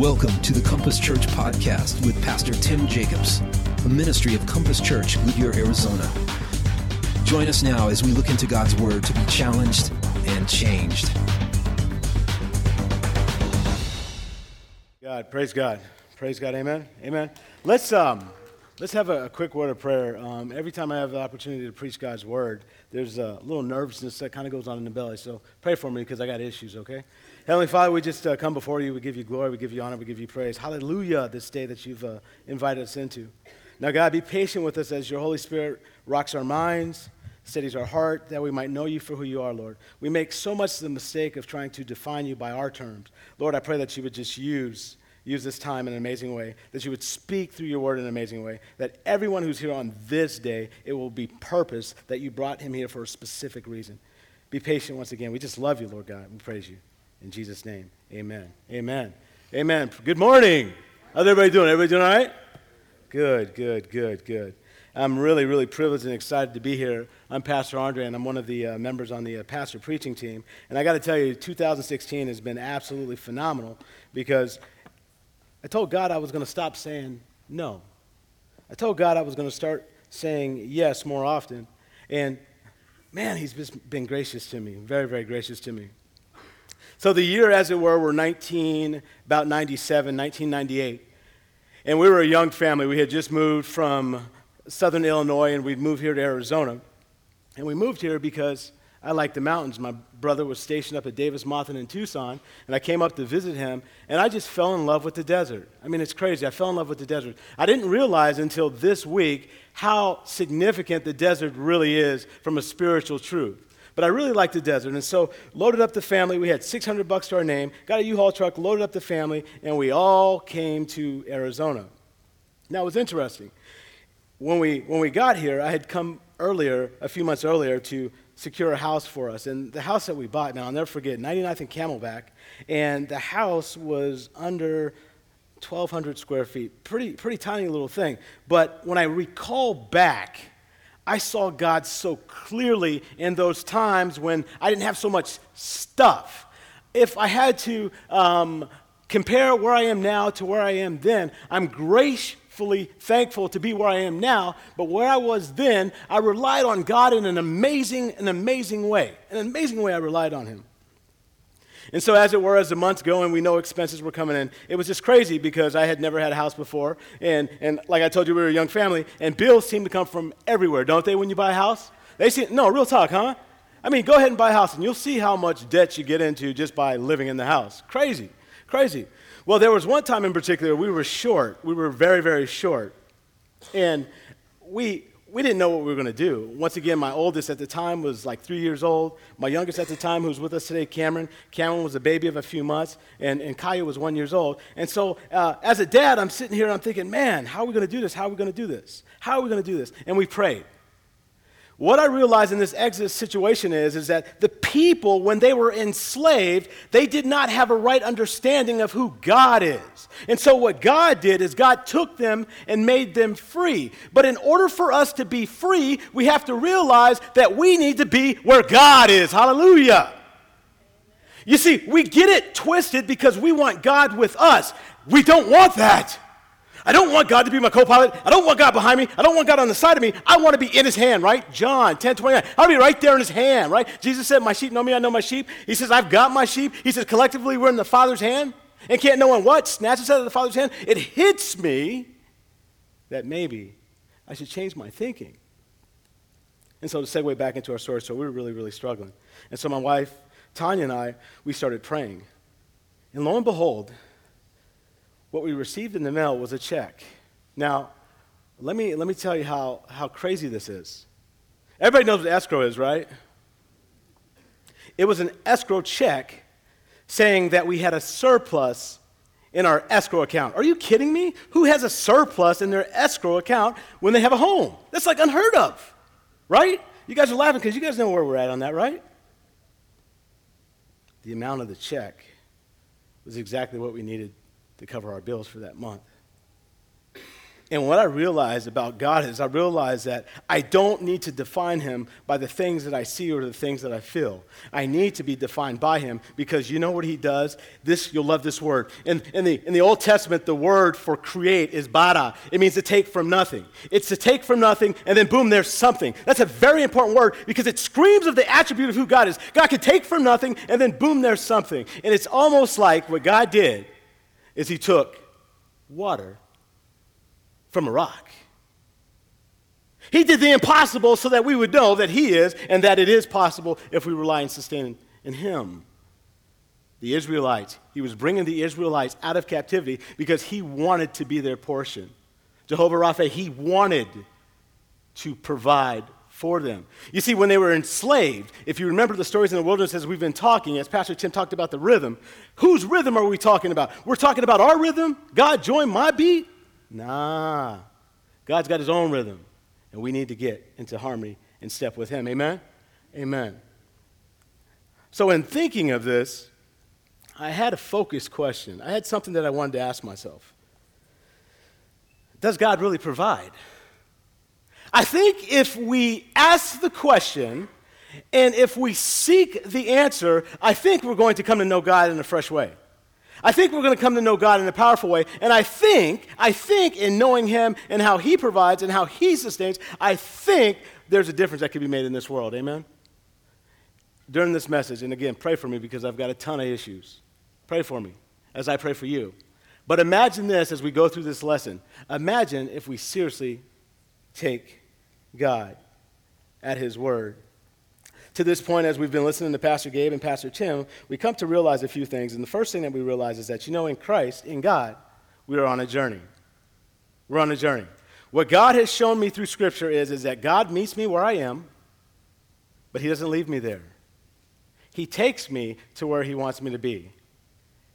Welcome to the Compass Church podcast with Pastor Tim Jacobs, a ministry of Compass Church, Goodyear, Arizona. Join us now as we look into God's Word to be challenged and changed. God, praise God, praise God, Amen, Amen. Let's um, let's have a, a quick word of prayer. Um, every time I have the opportunity to preach God's Word, there's a little nervousness that kind of goes on in the belly. So pray for me because I got issues. Okay. Heavenly Father, we just uh, come before you. We give you glory, we give you honor, we give you praise. Hallelujah, this day that you've uh, invited us into. Now, God, be patient with us as your Holy Spirit rocks our minds, steadies our heart, that we might know you for who you are, Lord. We make so much of the mistake of trying to define you by our terms. Lord, I pray that you would just use use this time in an amazing way, that you would speak through your word in an amazing way, that everyone who's here on this day, it will be purpose that you brought him here for a specific reason. Be patient once again. We just love you, Lord God. We praise you. In Jesus' name, amen. Amen. Amen. Good morning. How's everybody doing? Everybody doing all right? Good, good, good, good. I'm really, really privileged and excited to be here. I'm Pastor Andre, and I'm one of the uh, members on the uh, pastor preaching team. And I got to tell you, 2016 has been absolutely phenomenal because I told God I was going to stop saying no. I told God I was going to start saying yes more often. And man, He's just been gracious to me, very, very gracious to me. So the year, as it were, were 19, about 97, 1998. And we were a young family. We had just moved from southern Illinois and we'd moved here to Arizona. And we moved here because I liked the mountains. My brother was stationed up at Davis Monthan in Tucson, and I came up to visit him, and I just fell in love with the desert. I mean, it's crazy. I fell in love with the desert. I didn't realize until this week how significant the desert really is from a spiritual truth. But I really liked the desert. And so loaded up the family. We had 600 bucks to our name, got a U-Haul truck, loaded up the family, and we all came to Arizona. Now, it was interesting. When we, when we got here, I had come earlier, a few months earlier, to secure a house for us. And the house that we bought, now I'll never forget, 99th and Camelback, and the house was under 1,200 square feet. Pretty, pretty tiny little thing. But when I recall back, I saw God so clearly in those times when I didn't have so much stuff. If I had to um, compare where I am now to where I am then, I'm gracefully thankful to be where I am now, but where I was then, I relied on God in an amazing, an amazing way. An amazing way I relied on Him. And so, as it were, as the months go and we know expenses were coming in, it was just crazy because I had never had a house before. And, and like I told you, we were a young family, and bills seem to come from everywhere, don't they, when you buy a house? They seem, no, real talk, huh? I mean, go ahead and buy a house, and you'll see how much debt you get into just by living in the house. Crazy, crazy. Well, there was one time in particular we were short. We were very, very short. And we, we didn't know what we were going to do. Once again, my oldest at the time was like three years old. My youngest at the time, who's with us today, Cameron. Cameron was a baby of a few months, and, and Kaya was one years old. And so, uh, as a dad, I'm sitting here and I'm thinking, man, how are we going to do this? How are we going to do this? How are we going to do this? And we prayed. What I realize in this Exodus situation is, is that the people, when they were enslaved, they did not have a right understanding of who God is. And so, what God did is God took them and made them free. But in order for us to be free, we have to realize that we need to be where God is. Hallelujah. You see, we get it twisted because we want God with us. We don't want that. I don't want God to be my co pilot. I don't want God behind me. I don't want God on the side of me. I want to be in his hand, right? John 10 29. I want to be right there in his hand, right? Jesus said, My sheep know me, I know my sheep. He says, I've got my sheep. He says, collectively, we're in the Father's hand. And can't no one what? Snatch us out of the Father's hand. It hits me that maybe I should change my thinking. And so to segue back into our story, so we were really, really struggling. And so my wife, Tanya, and I, we started praying. And lo and behold, what we received in the mail was a check. Now, let me, let me tell you how, how crazy this is. Everybody knows what escrow is, right? It was an escrow check saying that we had a surplus in our escrow account. Are you kidding me? Who has a surplus in their escrow account when they have a home? That's like unheard of, right? You guys are laughing because you guys know where we're at on that, right? The amount of the check was exactly what we needed to cover our bills for that month. And what I realized about God is I realized that I don't need to define him by the things that I see or the things that I feel. I need to be defined by him because you know what he does? This, you'll love this word. In, in, the, in the Old Testament, the word for create is bara. It means to take from nothing. It's to take from nothing and then boom, there's something. That's a very important word because it screams of the attribute of who God is. God can take from nothing and then boom, there's something. And it's almost like what God did is he took water from a rock. He did the impossible so that we would know that He is and that it is possible if we rely and sustain in Him. The Israelites, He was bringing the Israelites out of captivity because He wanted to be their portion. Jehovah Rapha, He wanted to provide for them. You see, when they were enslaved, if you remember the stories in the wilderness as we've been talking, as Pastor Tim talked about the rhythm, whose rhythm are we talking about? We're talking about our rhythm? God joined my beat? Nah. God's got his own rhythm, and we need to get into harmony and step with him. Amen? Amen. So, in thinking of this, I had a focused question. I had something that I wanted to ask myself Does God really provide? I think if we ask the question and if we seek the answer, I think we're going to come to know God in a fresh way. I think we're going to come to know God in a powerful way. And I think, I think in knowing Him and how He provides and how He sustains, I think there's a difference that can be made in this world. Amen? During this message, and again, pray for me because I've got a ton of issues. Pray for me as I pray for you. But imagine this as we go through this lesson. Imagine if we seriously take God at His word to this point, as we've been listening to Pastor Gabe and Pastor Tim, we come to realize a few things. And the first thing that we realize is that, you know, in Christ, in God, we are on a journey. We're on a journey. What God has shown me through Scripture is, is that God meets me where I am, but He doesn't leave me there. He takes me to where He wants me to be.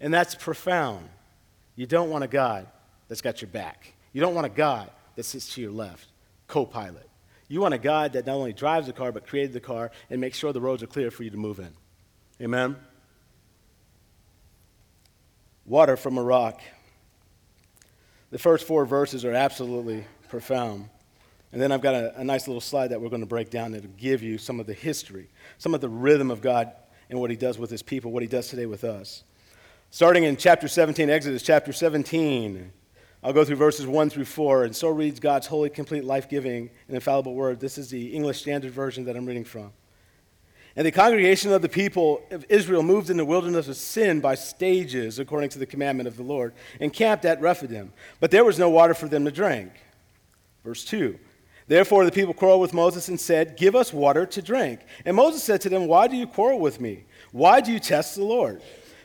And that's profound. You don't want a God that's got your back, you don't want a God that sits to your left, co pilot. You want a God that not only drives the car, but created the car and makes sure the roads are clear for you to move in. Amen? Water from a rock. The first four verses are absolutely profound. And then I've got a, a nice little slide that we're going to break down that'll give you some of the history, some of the rhythm of God and what He does with His people, what He does today with us. Starting in chapter 17, Exodus chapter 17. I'll go through verses 1 through 4, and so reads God's holy, complete, life giving, and infallible word. This is the English Standard Version that I'm reading from. And the congregation of the people of Israel moved in the wilderness of sin by stages, according to the commandment of the Lord, and camped at Rephidim. But there was no water for them to drink. Verse 2. Therefore the people quarreled with Moses and said, Give us water to drink. And Moses said to them, Why do you quarrel with me? Why do you test the Lord?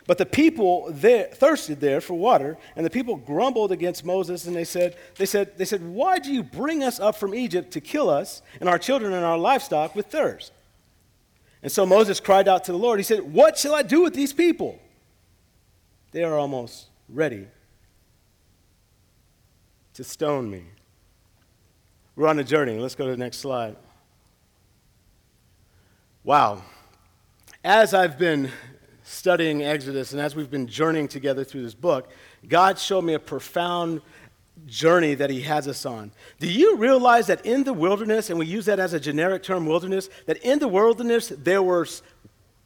But the people there, thirsted there for water, and the people grumbled against Moses, and they said, they, said, they said, Why do you bring us up from Egypt to kill us and our children and our livestock with thirst? And so Moses cried out to the Lord. He said, What shall I do with these people? They are almost ready to stone me. We're on a journey. Let's go to the next slide. Wow. As I've been studying Exodus and as we've been journeying together through this book, God showed me a profound journey that He has us on. Do you realize that in the wilderness, and we use that as a generic term, wilderness, that in the wilderness there were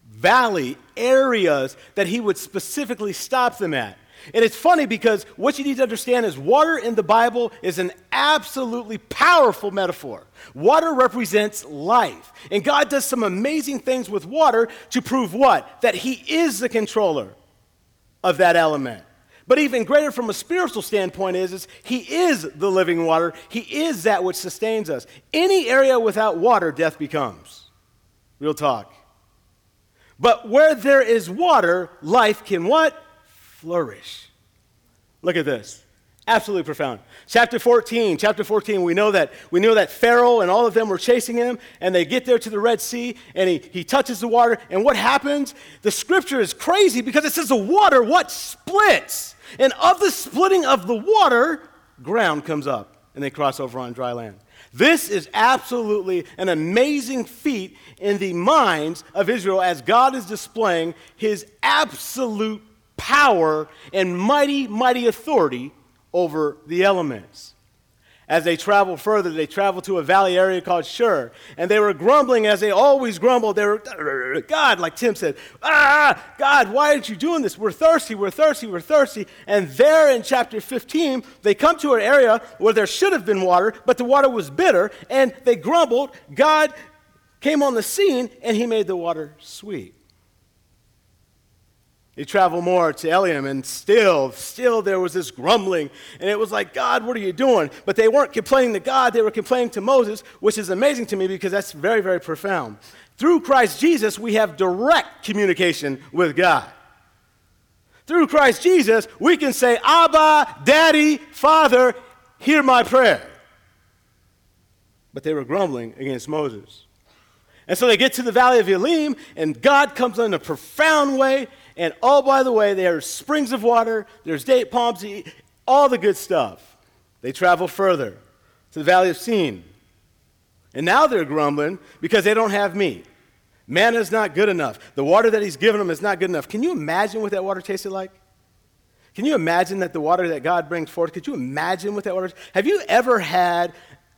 valley areas that He would specifically stop them at? And it's funny because what you need to understand is water in the Bible is an absolutely powerful metaphor. Water represents life. And God does some amazing things with water to prove what? That He is the controller of that element. But even greater from a spiritual standpoint is, is He is the living water. He is that which sustains us. Any area without water, death becomes. Real talk. But where there is water, life can what? Flourish. Look at this. Absolutely profound. Chapter 14, chapter 14, we know that we know that Pharaoh and all of them were chasing him, and they get there to the Red Sea, and he, he touches the water, and what happens? The scripture is crazy because it says the water what splits. And of the splitting of the water, ground comes up, and they cross over on dry land. This is absolutely an amazing feat in the minds of Israel as God is displaying his absolute power and mighty, mighty authority over the elements. As they traveled further, they traveled to a valley area called Shur. And they were grumbling as they always grumbled. They were, God, like Tim said, ah, God, why aren't you doing this? We're thirsty, we're thirsty, we're thirsty. And there in chapter 15, they come to an area where there should have been water, but the water was bitter. And they grumbled. God came on the scene and he made the water sweet. He traveled more to Elim, and still, still there was this grumbling. And it was like, God, what are you doing? But they weren't complaining to God, they were complaining to Moses, which is amazing to me because that's very, very profound. Through Christ Jesus, we have direct communication with God. Through Christ Jesus, we can say, Abba, Daddy, Father, hear my prayer. But they were grumbling against Moses. And so they get to the valley of Elim, and God comes in a profound way and oh, by the way, there's springs of water, there's date palms, all the good stuff. They travel further to the valley of Sin. And now they're grumbling because they don't have meat. Manna is not good enough. The water that he's given them is not good enough. Can you imagine what that water tasted like? Can you imagine that the water that God brings forth? Could you imagine what that water? Have you ever had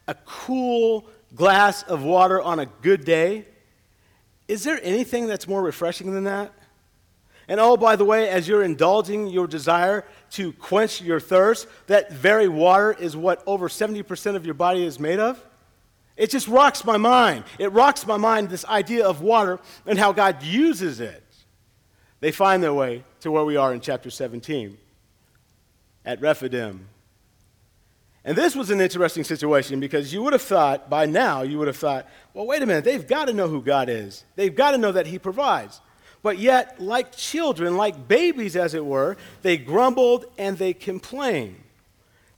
a cool glass of water on a good day? Is there anything that's more refreshing than that? And oh, by the way, as you're indulging your desire to quench your thirst, that very water is what over 70% of your body is made of. It just rocks my mind. It rocks my mind, this idea of water and how God uses it. They find their way to where we are in chapter 17 at Rephidim. And this was an interesting situation because you would have thought, by now, you would have thought, well, wait a minute, they've got to know who God is. They've got to know that He provides. But yet, like children, like babies as it were, they grumbled and they complained.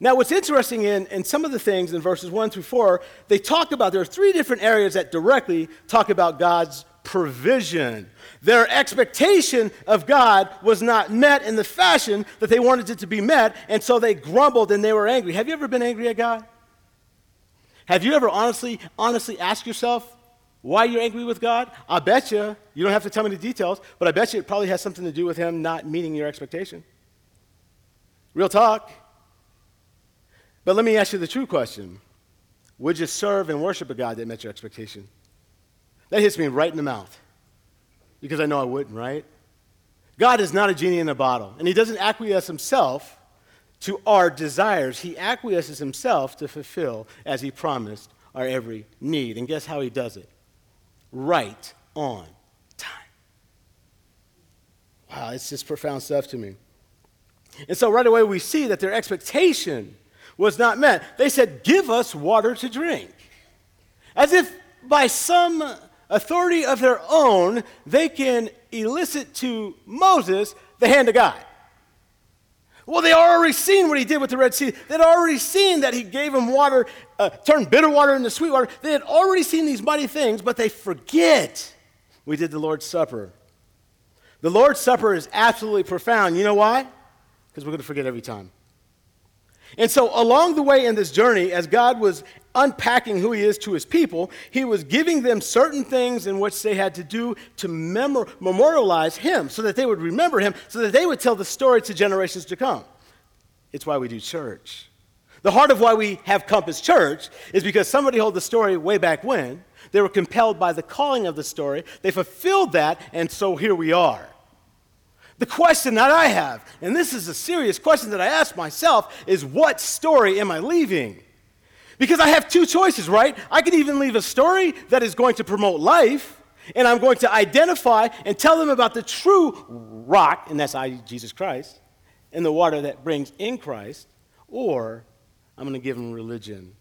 Now, what's interesting in, in some of the things in verses 1 through 4, they talk about, there are three different areas that directly talk about God's provision. Their expectation of God was not met in the fashion that they wanted it to be met, and so they grumbled and they were angry. Have you ever been angry at God? Have you ever honestly, honestly asked yourself, why you're angry with God? I bet you, you don't have to tell me the details, but I bet you it probably has something to do with Him not meeting your expectation. Real talk. But let me ask you the true question Would you serve and worship a God that met your expectation? That hits me right in the mouth because I know I wouldn't, right? God is not a genie in a bottle, and He doesn't acquiesce Himself to our desires. He acquiesces Himself to fulfill, as He promised, our every need. And guess how He does it? Right on time. Wow, it's just profound stuff to me. And so right away we see that their expectation was not met. They said, Give us water to drink. As if by some authority of their own, they can elicit to Moses the hand of God. Well, they already seen what he did with the Red Sea. They'd already seen that he gave them water, uh, turned bitter water into sweet water. They had already seen these mighty things, but they forget we did the Lord's Supper. The Lord's Supper is absolutely profound. You know why? Because we're going to forget every time. And so, along the way in this journey, as God was unpacking who He is to His people, He was giving them certain things in which they had to do to memor- memorialize Him so that they would remember Him, so that they would tell the story to generations to come. It's why we do church. The heart of why we have Compass Church is because somebody told the story way back when. They were compelled by the calling of the story. They fulfilled that, and so here we are. The question that I have, and this is a serious question that I ask myself, is what story am I leaving? Because I have two choices, right? I can even leave a story that is going to promote life, and I'm going to identify and tell them about the true rock, and that's I, Jesus Christ, and the water that brings in Christ, or I'm going to give them religion.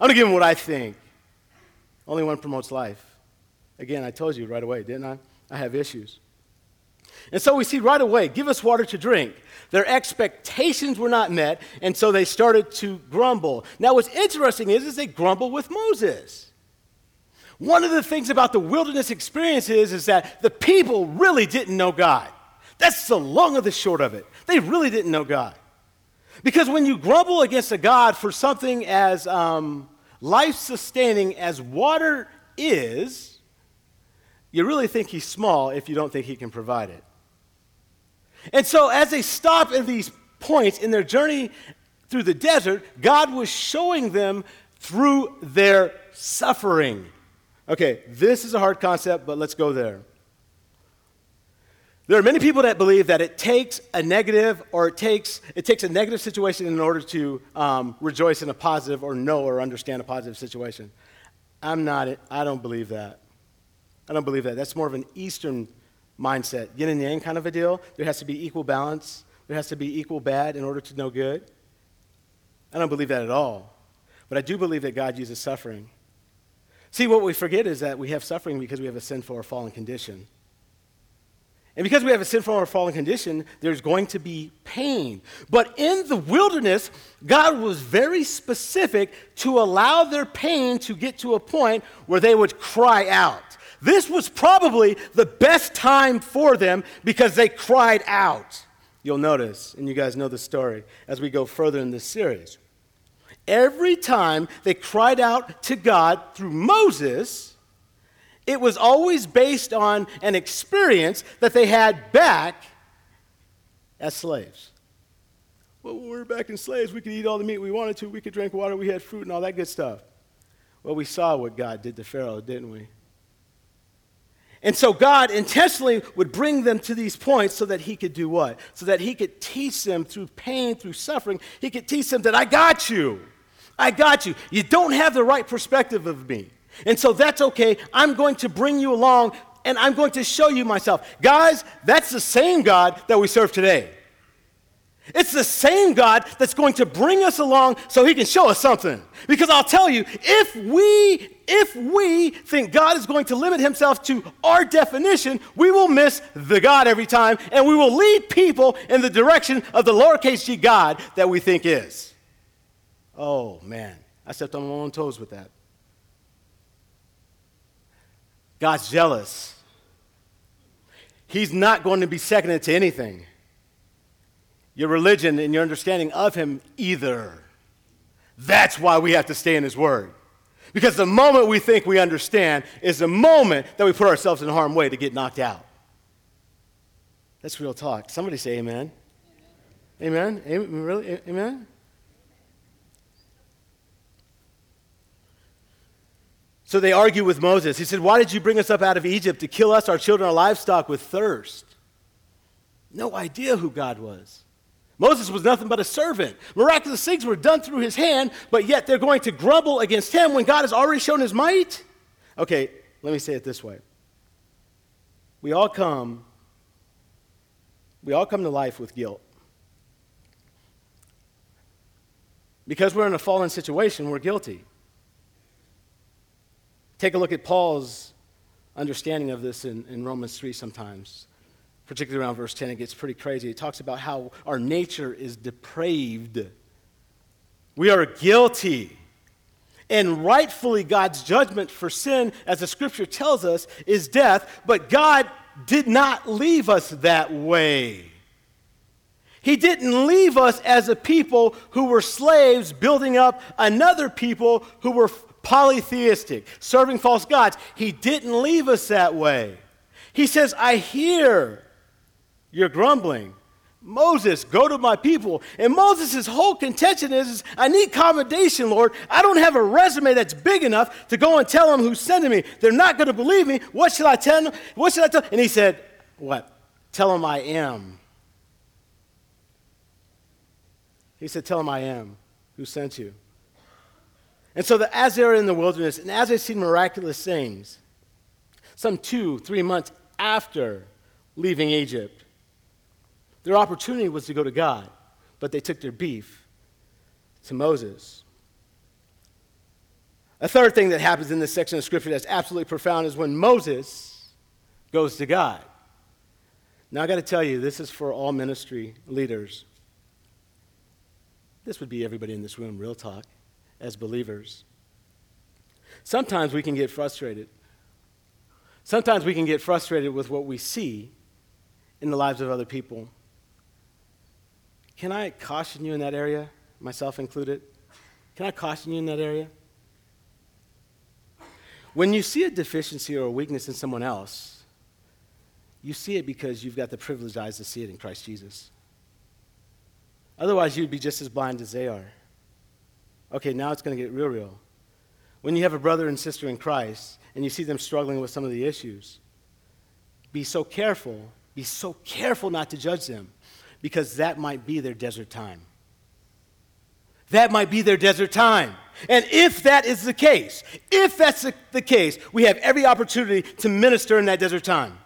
I'm going to give them what I think. Only one promotes life. Again, I told you right away, didn't I? I have issues. And so we see right away, give us water to drink. Their expectations were not met, and so they started to grumble. Now, what's interesting is, is they grumble with Moses. One of the things about the wilderness experience is, is that the people really didn't know God. That's the long of the short of it. They really didn't know God. Because when you grumble against a God for something as um, life sustaining as water is, you really think he's small if you don't think he can provide it. And so, as they stop at these points in their journey through the desert, God was showing them through their suffering. Okay, this is a hard concept, but let's go there. There are many people that believe that it takes a negative or it takes, it takes a negative situation in order to um, rejoice in a positive or know or understand a positive situation. I'm not, I don't believe that. I don't believe that. That's more of an Eastern mindset, yin and yang kind of a deal. There has to be equal balance, there has to be equal bad in order to know good. I don't believe that at all. But I do believe that God uses suffering. See, what we forget is that we have suffering because we have a sinful or fallen condition. And because we have a sinful or fallen condition, there's going to be pain. But in the wilderness, God was very specific to allow their pain to get to a point where they would cry out. This was probably the best time for them because they cried out. You'll notice, and you guys know the story as we go further in this series. Every time they cried out to God through Moses, it was always based on an experience that they had back as slaves. Well, we were back in slaves, we could eat all the meat we wanted to, we could drink water, we had fruit, and all that good stuff. Well, we saw what God did to Pharaoh, didn't we? And so God intentionally would bring them to these points so that he could do what? So that he could teach them through pain, through suffering, he could teach them that I got you. I got you. You don't have the right perspective of me. And so that's okay. I'm going to bring you along and I'm going to show you myself. Guys, that's the same God that we serve today. It's the same God that's going to bring us along so he can show us something. Because I'll tell you, if we if we think God is going to limit himself to our definition, we will miss the God every time and we will lead people in the direction of the lowercase g God that we think is. Oh, man. I stepped on my own toes with that. God's jealous. He's not going to be seconded to anything. Your religion and your understanding of Him either. That's why we have to stay in His Word. Because the moment we think we understand is the moment that we put ourselves in harm's way to get knocked out. That's real talk. Somebody say amen. Amen. amen. Really? Amen? So they argue with Moses. He said, Why did you bring us up out of Egypt to kill us, our children, our livestock with thirst? No idea who God was. Moses was nothing but a servant. Miraculous things were done through his hand, but yet they're going to grumble against him when God has already shown his might? Okay, let me say it this way. We all come we all come to life with guilt. Because we're in a fallen situation, we're guilty. Take a look at Paul's understanding of this in, in Romans 3 sometimes, particularly around verse 10. It gets pretty crazy. It talks about how our nature is depraved, we are guilty. And rightfully, God's judgment for sin, as the scripture tells us, is death. But God did not leave us that way. He didn't leave us as a people who were slaves building up another people who were polytheistic, serving false gods. He didn't leave us that way. He says, I hear you're grumbling. Moses, go to my people. And Moses' whole contention is, I need commendation, Lord. I don't have a resume that's big enough to go and tell them who's sending me. They're not going to believe me. What should I tell them? What should I tell? And he said, What? Tell them I am. He said, Tell them I am who sent you. And so, that as they're in the wilderness and as they see miraculous things, some two, three months after leaving Egypt, their opportunity was to go to God, but they took their beef to Moses. A third thing that happens in this section of scripture that's absolutely profound is when Moses goes to God. Now, I got to tell you, this is for all ministry leaders. This would be everybody in this room, real talk as believers. Sometimes we can get frustrated. Sometimes we can get frustrated with what we see in the lives of other people. Can I caution you in that area, myself included? Can I caution you in that area? When you see a deficiency or a weakness in someone else, you see it because you've got the privileged eyes to see it in Christ Jesus. Otherwise, you'd be just as blind as they are. Okay, now it's going to get real, real. When you have a brother and sister in Christ and you see them struggling with some of the issues, be so careful, be so careful not to judge them because that might be their desert time. That might be their desert time. And if that is the case, if that's the, case, we have every opportunity to minister in that desert time.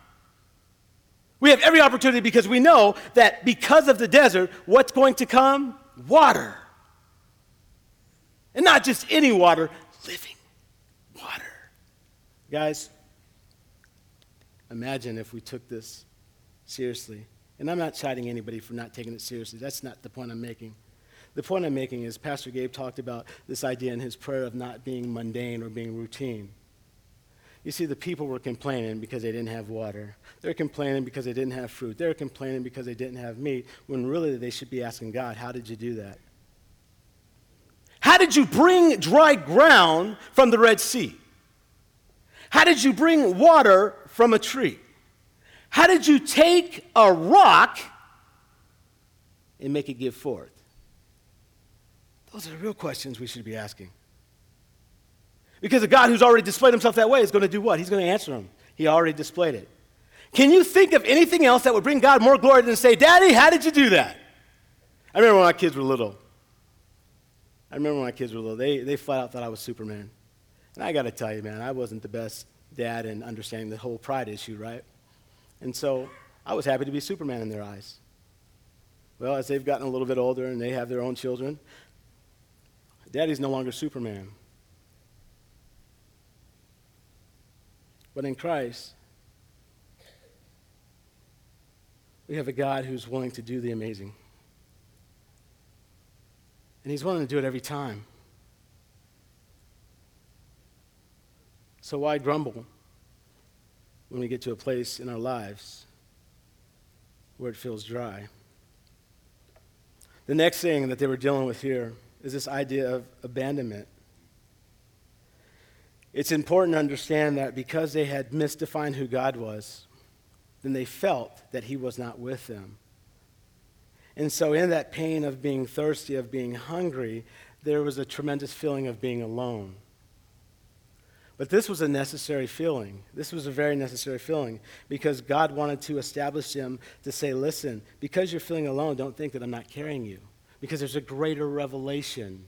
We have every opportunity because we know that because of the desert, what's going to come? Water. And not just any water, living water. Guys, imagine if we took this seriously. And I'm not chiding anybody for not taking it seriously. That's not the point I'm making. The point I'm making is Pastor Gabe talked about this idea in his prayer of not being mundane or being routine. You see, the people were complaining because they didn't have water. They're complaining because they didn't have fruit. They're complaining because they didn't have meat, when really they should be asking God, How did you do that? How did you bring dry ground from the Red Sea? How did you bring water from a tree? How did you take a rock and make it give forth? Those are the real questions we should be asking. Because a God who's already displayed himself that way is going to do what? He's going to answer them. He already displayed it. Can you think of anything else that would bring God more glory than say, Daddy, how did you do that? I remember when my kids were little. I remember when my kids were little, they, they flat out thought I was Superman. And I got to tell you, man, I wasn't the best dad in understanding the whole pride issue, right? And so I was happy to be Superman in their eyes. Well, as they've gotten a little bit older and they have their own children, Daddy's no longer Superman. But in Christ, we have a God who's willing to do the amazing. And He's willing to do it every time. So why grumble when we get to a place in our lives where it feels dry? The next thing that they were dealing with here is this idea of abandonment. It's important to understand that because they had misdefined who God was, then they felt that He was not with them. And so, in that pain of being thirsty, of being hungry, there was a tremendous feeling of being alone. But this was a necessary feeling. This was a very necessary feeling because God wanted to establish him to say, listen, because you're feeling alone, don't think that I'm not carrying you because there's a greater revelation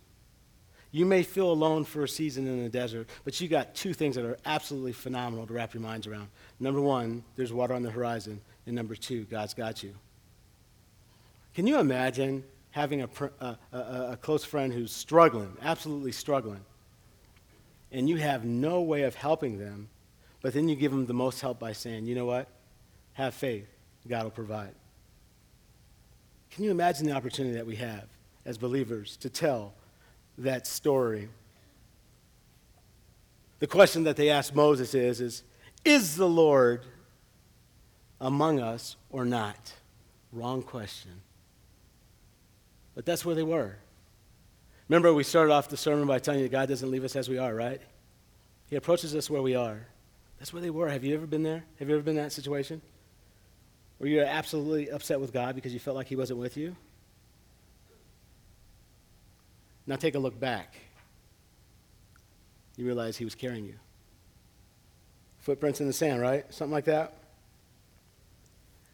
you may feel alone for a season in the desert, but you got two things that are absolutely phenomenal to wrap your minds around. Number one, there's water on the horizon. And number two, God's got you. Can you imagine having a, a, a, a close friend who's struggling, absolutely struggling, and you have no way of helping them, but then you give them the most help by saying, you know what? Have faith. God will provide. Can you imagine the opportunity that we have as believers to tell that story. The question that they asked Moses is, is, is the Lord among us or not? Wrong question. But that's where they were. Remember, we started off the sermon by telling you God doesn't leave us as we are, right? He approaches us where we are. That's where they were. Have you ever been there? Have you ever been in that situation? Where you're absolutely upset with God because you felt like He wasn't with you? Now take a look back. You realize he was carrying you. Footprints in the sand, right? Something like that.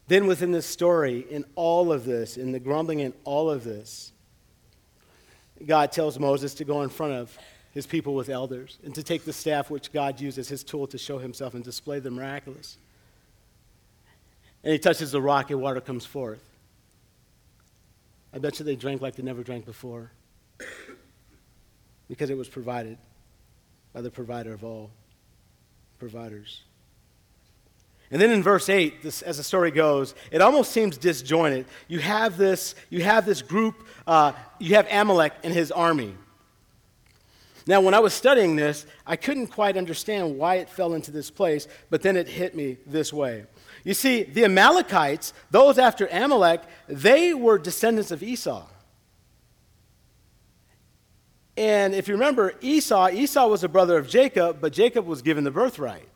Then, within this story, in all of this, in the grumbling in all of this, God tells Moses to go in front of his people with elders and to take the staff which God used as his tool to show himself and display the miraculous. And he touches the rock and water comes forth. I bet you they drank like they never drank before because it was provided by the provider of all providers. And then in verse 8, this, as the story goes, it almost seems disjointed. You have this, you have this group, uh, you have Amalek and his army. Now, when I was studying this, I couldn't quite understand why it fell into this place, but then it hit me this way. You see, the Amalekites, those after Amalek, they were descendants of Esau. And if you remember Esau, Esau was a brother of Jacob, but Jacob was given the birthright.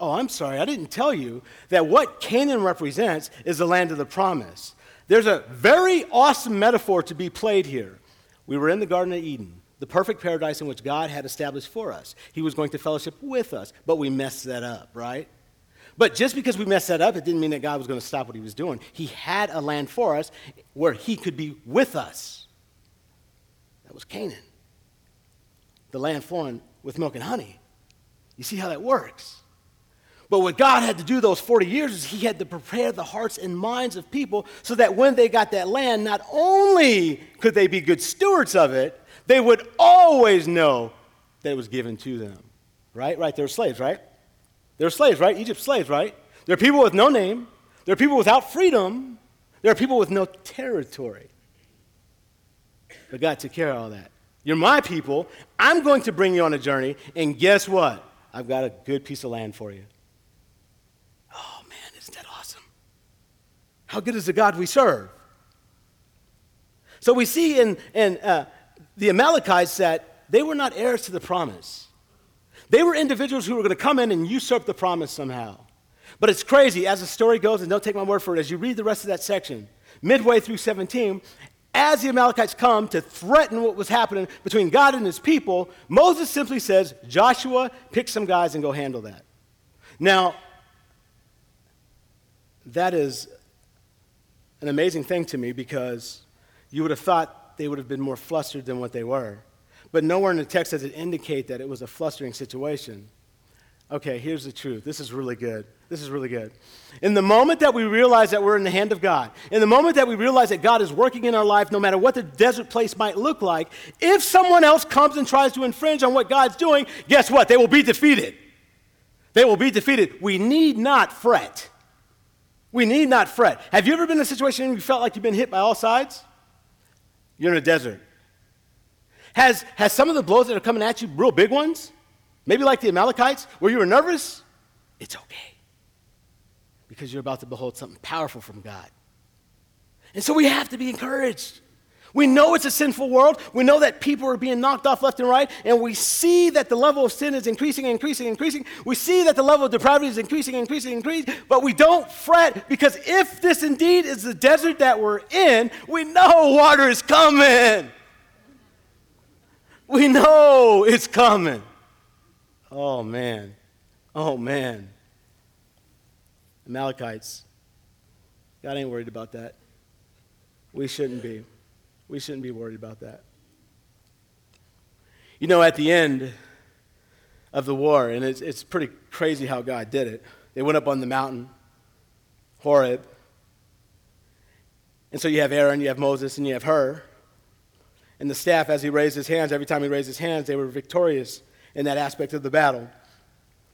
Oh, I'm sorry, I didn't tell you that what Canaan represents is the land of the promise. There's a very awesome metaphor to be played here. We were in the Garden of Eden, the perfect paradise in which God had established for us. He was going to fellowship with us, but we messed that up, right? But just because we messed that up, it didn't mean that God was going to stop what he was doing. He had a land for us where he could be with us. That was Canaan, the land flowing with milk and honey. You see how that works? But what God had to do those 40 years is He had to prepare the hearts and minds of people so that when they got that land, not only could they be good stewards of it, they would always know that it was given to them. Right? Right? They were slaves, right? They were slaves, right? Egypt's slaves, right? There are people with no name. There are people without freedom. There are people with no territory. But God took care of all that. You're my people. I'm going to bring you on a journey. And guess what? I've got a good piece of land for you. Oh, man, isn't that awesome? How good is the God we serve? So we see in, in uh, the Amalekites that they were not heirs to the promise. They were individuals who were going to come in and usurp the promise somehow. But it's crazy, as the story goes, and don't take my word for it, as you read the rest of that section, midway through 17, as the Amalekites come to threaten what was happening between God and his people, Moses simply says, Joshua, pick some guys and go handle that. Now, that is an amazing thing to me because you would have thought they would have been more flustered than what they were. But nowhere in the text does it indicate that it was a flustering situation. Okay, here's the truth. This is really good. This is really good. In the moment that we realize that we're in the hand of God, in the moment that we realize that God is working in our life, no matter what the desert place might look like, if someone else comes and tries to infringe on what God's doing, guess what? They will be defeated. They will be defeated. We need not fret. We need not fret. Have you ever been in a situation where you felt like you've been hit by all sides? You're in a desert. Has, has some of the blows that are coming at you real big ones? Maybe like the Amalekites, where you were nervous? It's okay. Because you're about to behold something powerful from God. And so we have to be encouraged. We know it's a sinful world. We know that people are being knocked off left and right. And we see that the level of sin is increasing, increasing, increasing. We see that the level of depravity is increasing, increasing, increasing. But we don't fret because if this indeed is the desert that we're in, we know water is coming. We know it's coming. Oh, man. Oh, man. Amalekites. God ain't worried about that. We shouldn't be. We shouldn't be worried about that. You know, at the end of the war, and it's, it's pretty crazy how God did it, they went up on the mountain, Horeb. And so you have Aaron, you have Moses, and you have Hur. And the staff, as he raised his hands, every time he raised his hands, they were victorious in that aspect of the battle.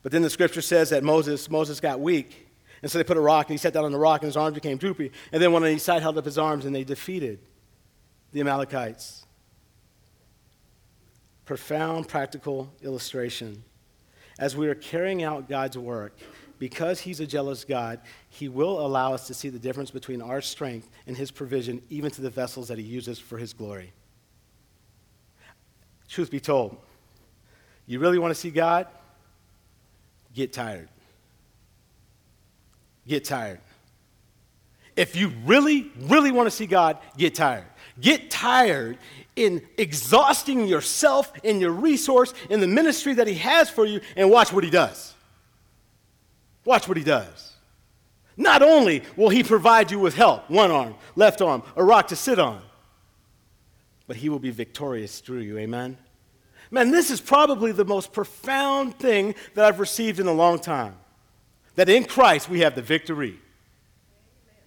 But then the scripture says that Moses, Moses got weak. And so they put a rock, and he sat down on the rock, and his arms became droopy. And then one on each side held up his arms, and they defeated the Amalekites. Profound practical illustration. As we are carrying out God's work, because He's a jealous God, He will allow us to see the difference between our strength and His provision, even to the vessels that He uses for His glory. Truth be told, you really want to see God? Get tired. Get tired. If you really, really want to see God, get tired. Get tired in exhausting yourself and your resource in the ministry that He has for you and watch what He does. Watch what He does. Not only will He provide you with help, one arm, left arm, a rock to sit on, but He will be victorious through you. Amen? Man, this is probably the most profound thing that I've received in a long time. That in Christ we have the victory.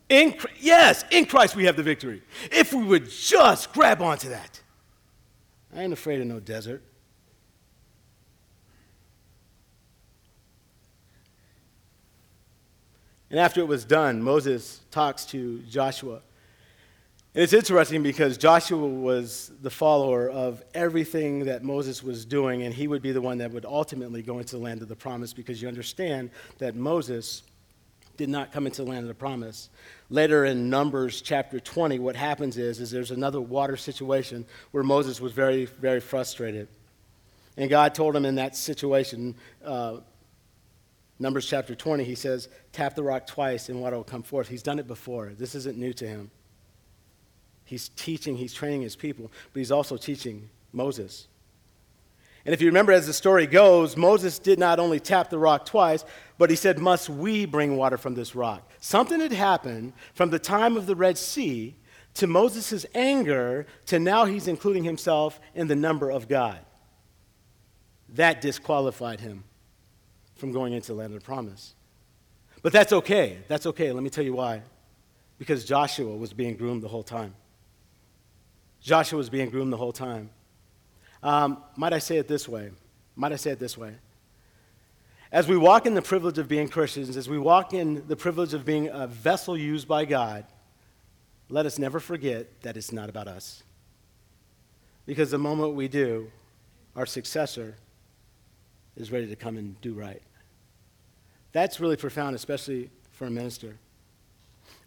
In, yes, in Christ we have the victory. If we would just grab onto that. I ain't afraid of no desert. And after it was done, Moses talks to Joshua. And it's interesting because Joshua was the follower of everything that Moses was doing, and he would be the one that would ultimately go into the land of the promise because you understand that Moses did not come into the land of the promise. Later in Numbers chapter 20, what happens is, is there's another water situation where Moses was very, very frustrated. And God told him in that situation, uh, Numbers chapter 20, he says, tap the rock twice and water will come forth. He's done it before. This isn't new to him. He's teaching, he's training his people, but he's also teaching Moses. And if you remember, as the story goes, Moses did not only tap the rock twice, but he said, Must we bring water from this rock? Something had happened from the time of the Red Sea to Moses' anger to now he's including himself in the number of God. That disqualified him from going into the land of the promise. But that's okay. That's okay. Let me tell you why. Because Joshua was being groomed the whole time. Joshua was being groomed the whole time. Um, might I say it this way? Might I say it this way? As we walk in the privilege of being Christians, as we walk in the privilege of being a vessel used by God, let us never forget that it's not about us. Because the moment we do, our successor is ready to come and do right. That's really profound, especially for a minister.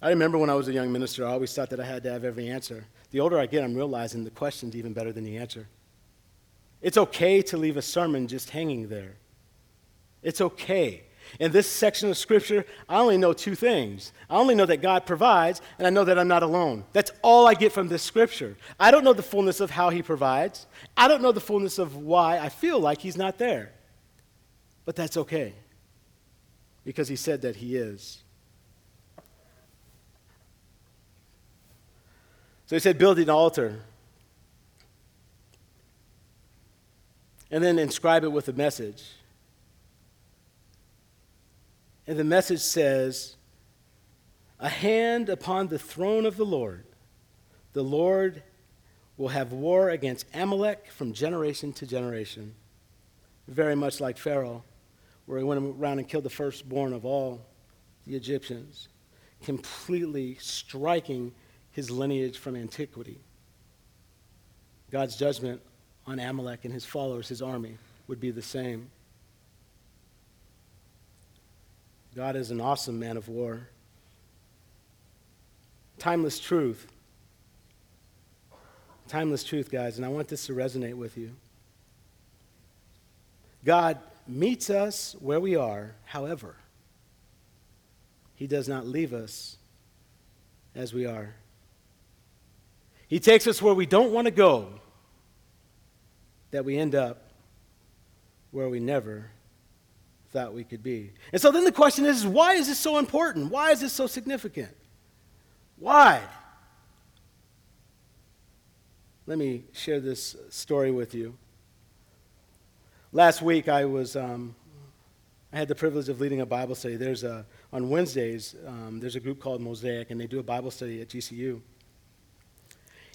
I remember when I was a young minister, I always thought that I had to have every answer. The older I get, I'm realizing the question's even better than the answer. It's okay to leave a sermon just hanging there. It's okay. In this section of Scripture, I only know two things. I only know that God provides, and I know that I'm not alone. That's all I get from this Scripture. I don't know the fullness of how He provides, I don't know the fullness of why I feel like He's not there. But that's okay, because He said that He is. So He said, build an altar. And then inscribe it with a message. And the message says, A hand upon the throne of the Lord. The Lord will have war against Amalek from generation to generation. Very much like Pharaoh, where he went around and killed the firstborn of all the Egyptians, completely striking his lineage from antiquity. God's judgment on Amalek and his followers, his army, would be the same. God is an awesome man of war. Timeless truth. Timeless truth, guys, and I want this to resonate with you. God meets us where we are, however, He does not leave us as we are. He takes us where we don't want to go, that we end up where we never thought we could be. And so then the question is why is this so important? Why is this so significant? Why? Let me share this story with you. Last week, I was um, I had the privilege of leading a Bible study. There's a on Wednesdays. Um, there's a group called Mosaic, and they do a Bible study at GCU.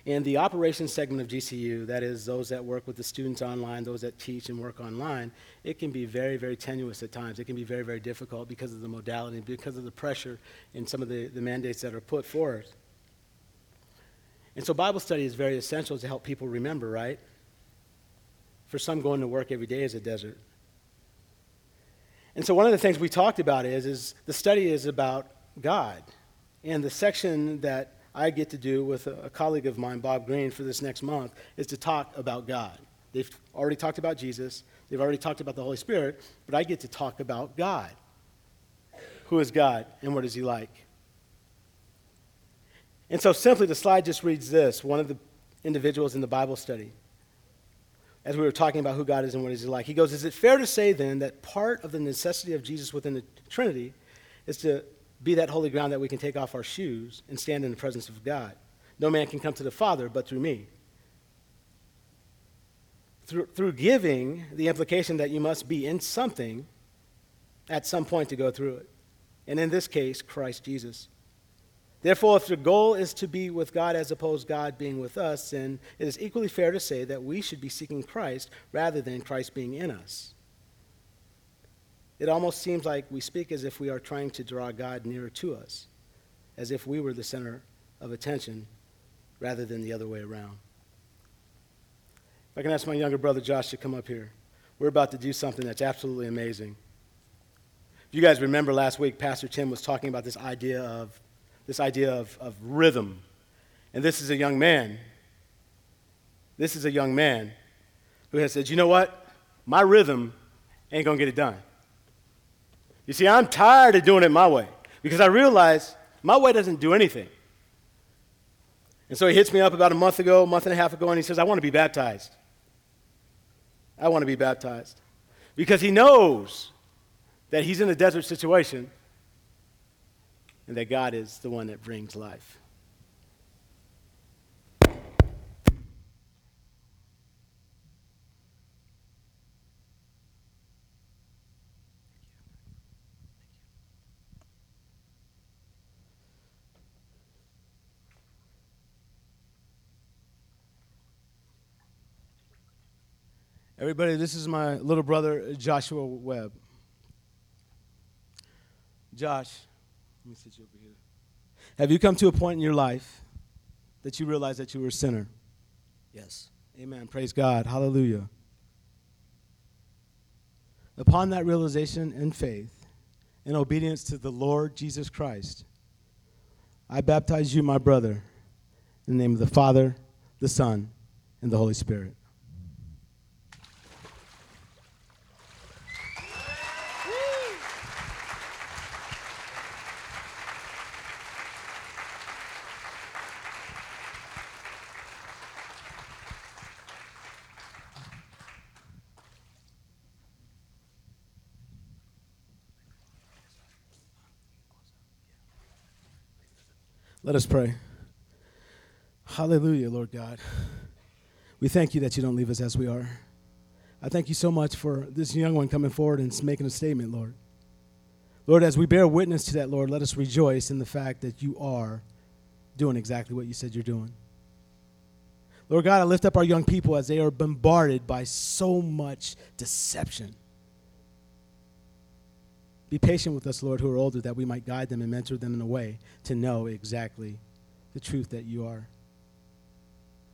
In the operations segment of GCU, that is those that work with the students online, those that teach and work online, it can be very, very tenuous at times. It can be very, very difficult because of the modality, because of the pressure and some of the, the mandates that are put forth. And so Bible study is very essential to help people remember, right? For some, going to work every day is a desert. And so one of the things we talked about is, is the study is about God. And the section that I get to do with a, colleague of mine, Bob Green, for this next month is to talk about God. They've already talked about Jesus, they've already talked about the Holy Spirit, but I get to talk about God. Who is God and what is He like? And so, simply, the slide just reads this one of the individuals in the Bible study, as we were talking about who God is and what He's like, he goes, Is it fair to say then that part of the necessity of Jesus within the Trinity is to be that holy ground that we can take off our shoes and stand in the presence of God. No man can come to the Father but through me. Through, through giving, the implication that you must be in something at some point to go through it. And in this case, Christ Jesus. Therefore, if the goal is to be with God as opposed God being with us, then it is equally fair to say that we should be seeking Christ rather than Christ being in us. It almost seems like we speak as if we are trying to draw God nearer to us, as if we were the center of attention rather than the other way around. If I can ask my younger brother Josh to come up here, we're about to do something that's absolutely amazing. If you guys remember last week, Pastor Tim was talking about this idea of this idea of, of rhythm. And this is a young man. This is a young man who has said, you know what? My rhythm ain't gonna get it done. You see, I'm tired of doing it my way because I realize my way doesn't do anything. And so he hits me up about a month ago, a month and a half ago, and he says, I want to be baptized. I want to be baptized. Because he knows that he's in a desert situation and that God is the one that brings life. Everybody, this is my little brother, Joshua Webb. Josh, let me sit you over here. Have you come to a point in your life that you realize that you were a sinner? Yes. Amen. Praise God. Hallelujah. Upon that realization and faith, in obedience to the Lord Jesus Christ, I baptize you, my brother, in the name of the Father, the Son, and the Holy Spirit. Let us pray. Hallelujah, Lord God. We thank you that you don't leave us as we are. I thank you so much for this young one coming forward and making a statement, Lord. Lord, as we bear witness to that, Lord, let us rejoice in the fact that you are doing exactly what you said you're doing. Lord God, I lift up our young people as they are bombarded by so much deception. Be patient with us, Lord, who are older, that we might guide them and mentor them in a way to know exactly the truth that you are.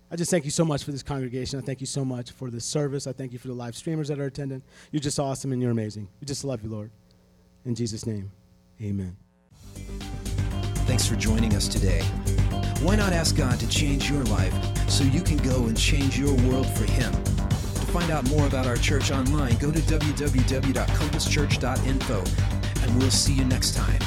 I just thank you so much for this congregation. I thank you so much for this service. I thank you for the live streamers that are attending. You're just awesome and you're amazing. We just love you, Lord. In Jesus' name, amen. Thanks for joining us today. Why not ask God to change your life so you can go and change your world for Him? To find out more about our church online, go to www.compasschurch.info, and we'll see you next time.